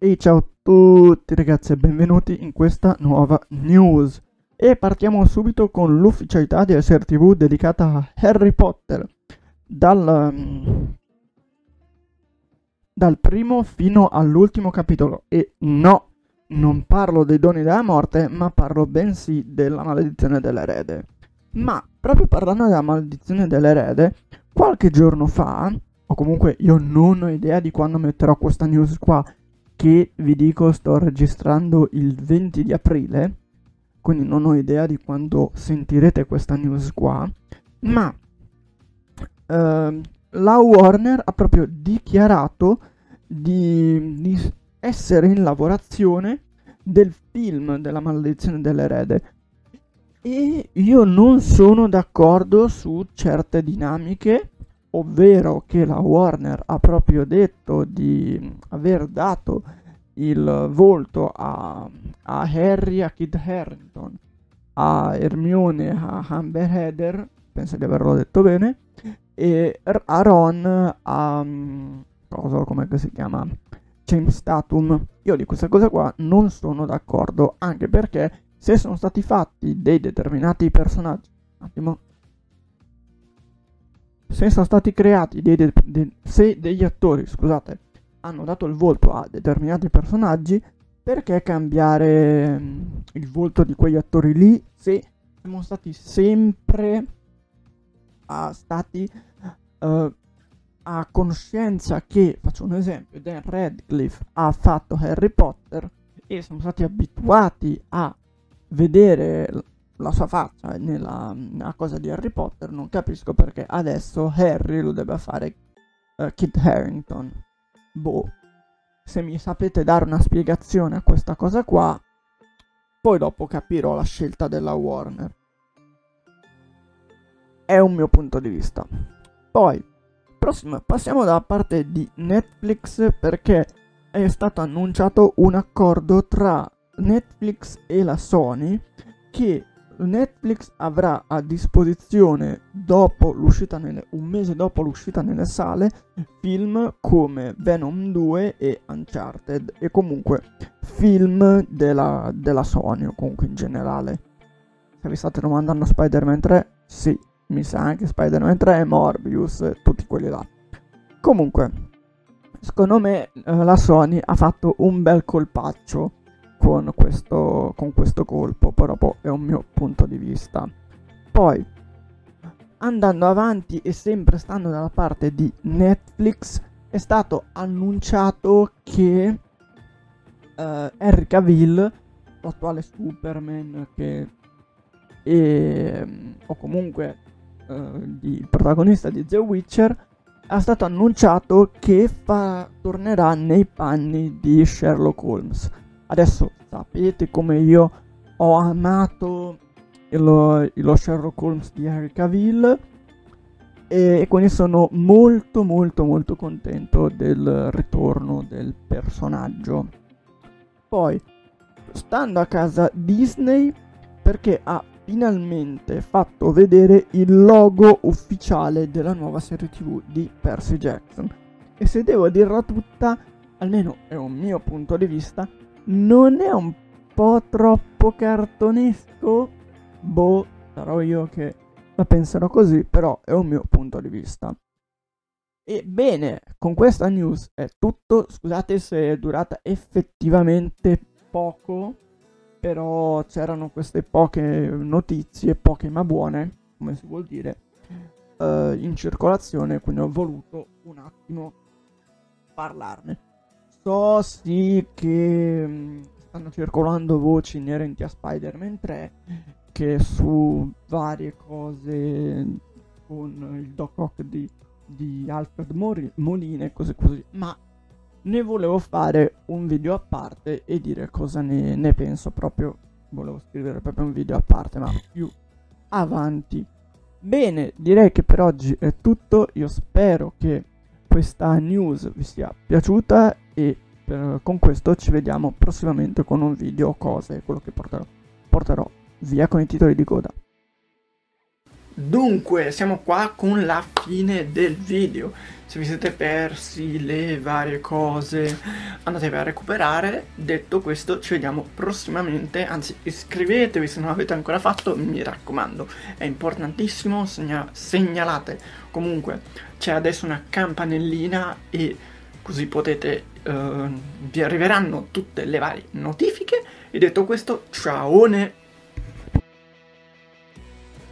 E ciao a tutti ragazzi e benvenuti in questa nuova news. E partiamo subito con l'ufficialità di SR TV dedicata a Harry Potter. Dal, mm, dal primo fino all'ultimo capitolo. E no, non parlo dei doni della morte, ma parlo bensì della maledizione dell'erede. Ma proprio parlando della maledizione dell'erede, qualche giorno fa, o comunque io non ho idea di quando metterò questa news qua, che vi dico sto registrando il 20 di aprile, quindi non ho idea di quando sentirete questa news qua, ma eh, la Warner ha proprio dichiarato di, di essere in lavorazione del film della maledizione dell'erede. E io non sono d'accordo su certe dinamiche ovvero che la Warner ha proprio detto di aver dato il volto a, a Harry, a Kid Harrington, a Hermione, a Amber Heather, penso di averlo detto bene, e a Ron, a... cosa, come si chiama? James Tatum. Io di questa cosa qua non sono d'accordo, anche perché se sono stati fatti dei determinati personaggi... Un attimo, se sono stati creati dei de- de- se degli attori, scusate, hanno dato il volto a determinati personaggi, perché cambiare mm, il volto di quegli attori lì se siamo stati sempre uh, stati uh, a conoscenza che, faccio un esempio, Dan Radcliffe ha fatto Harry Potter e siamo stati abituati a vedere la sua faccia nella, nella, cosa di Harry Potter, non capisco perché adesso Harry lo debba fare uh, Kit Harrington. Boh, se mi sapete dare una spiegazione a questa cosa qua, poi dopo capirò la scelta della Warner. È un mio punto di vista. Poi, prossimo, passiamo dalla parte di Netflix perché è stato annunciato un accordo tra Netflix e la Sony che Netflix avrà a disposizione nelle, un mese dopo l'uscita nelle sale film come Venom 2 e Uncharted e comunque film della, della Sony o comunque in generale. Se vi state domandando Spider-Man 3, sì, mi sa anche Spider-Man 3 e Morbius, e tutti quelli là. Comunque, secondo me eh, la Sony ha fatto un bel colpaccio con questo, con questo colpo, però boh, è un mio punto di vista. Poi, andando avanti e sempre stando dalla parte di Netflix, è stato annunciato che uh, Henry Cavill, l'attuale Superman, che è, o comunque uh, il protagonista di The Witcher, è stato annunciato che fa, tornerà nei panni di Sherlock Holmes. Adesso sapete come io ho amato lo, lo Sherlock Holmes di Harry Cavill e quindi sono molto molto molto contento del ritorno del personaggio. Poi, stando a casa Disney, perché ha finalmente fatto vedere il logo ufficiale della nuova serie tv di Percy Jackson. E se devo dirla tutta, almeno è un mio punto di vista, non è un po' troppo cartonesco? Boh, sarò io che la penserò così, però è un mio punto di vista. E bene, con questa news è tutto. Scusate se è durata effettivamente poco, però c'erano queste poche notizie, poche ma buone, come si vuol dire, uh, in circolazione, quindi ho voluto un attimo parlarne. So sì che mm, stanno circolando voci inerenti a Spider-Man 3 che su varie cose con il Doc Ock di, di Alfred Mori, Molina e cose così, ma ne volevo fare un video a parte e dire cosa ne, ne penso proprio, volevo scrivere proprio un video a parte, ma più avanti. Bene, direi che per oggi è tutto, io spero che questa news vi sia piaciuta e per, con questo ci vediamo prossimamente con un video, cose, quello che porterò, porterò via con i titoli di coda. Dunque, siamo qua con la fine del video. Se vi siete persi le varie cose, andatevi a recuperare. Detto questo, ci vediamo prossimamente. Anzi, iscrivetevi se non l'avete ancora fatto, mi raccomando. È importantissimo, segna segnalate. Comunque, c'è adesso una campanellina e così potete, uh, vi arriveranno tutte le varie notifiche. E detto questo, ciao!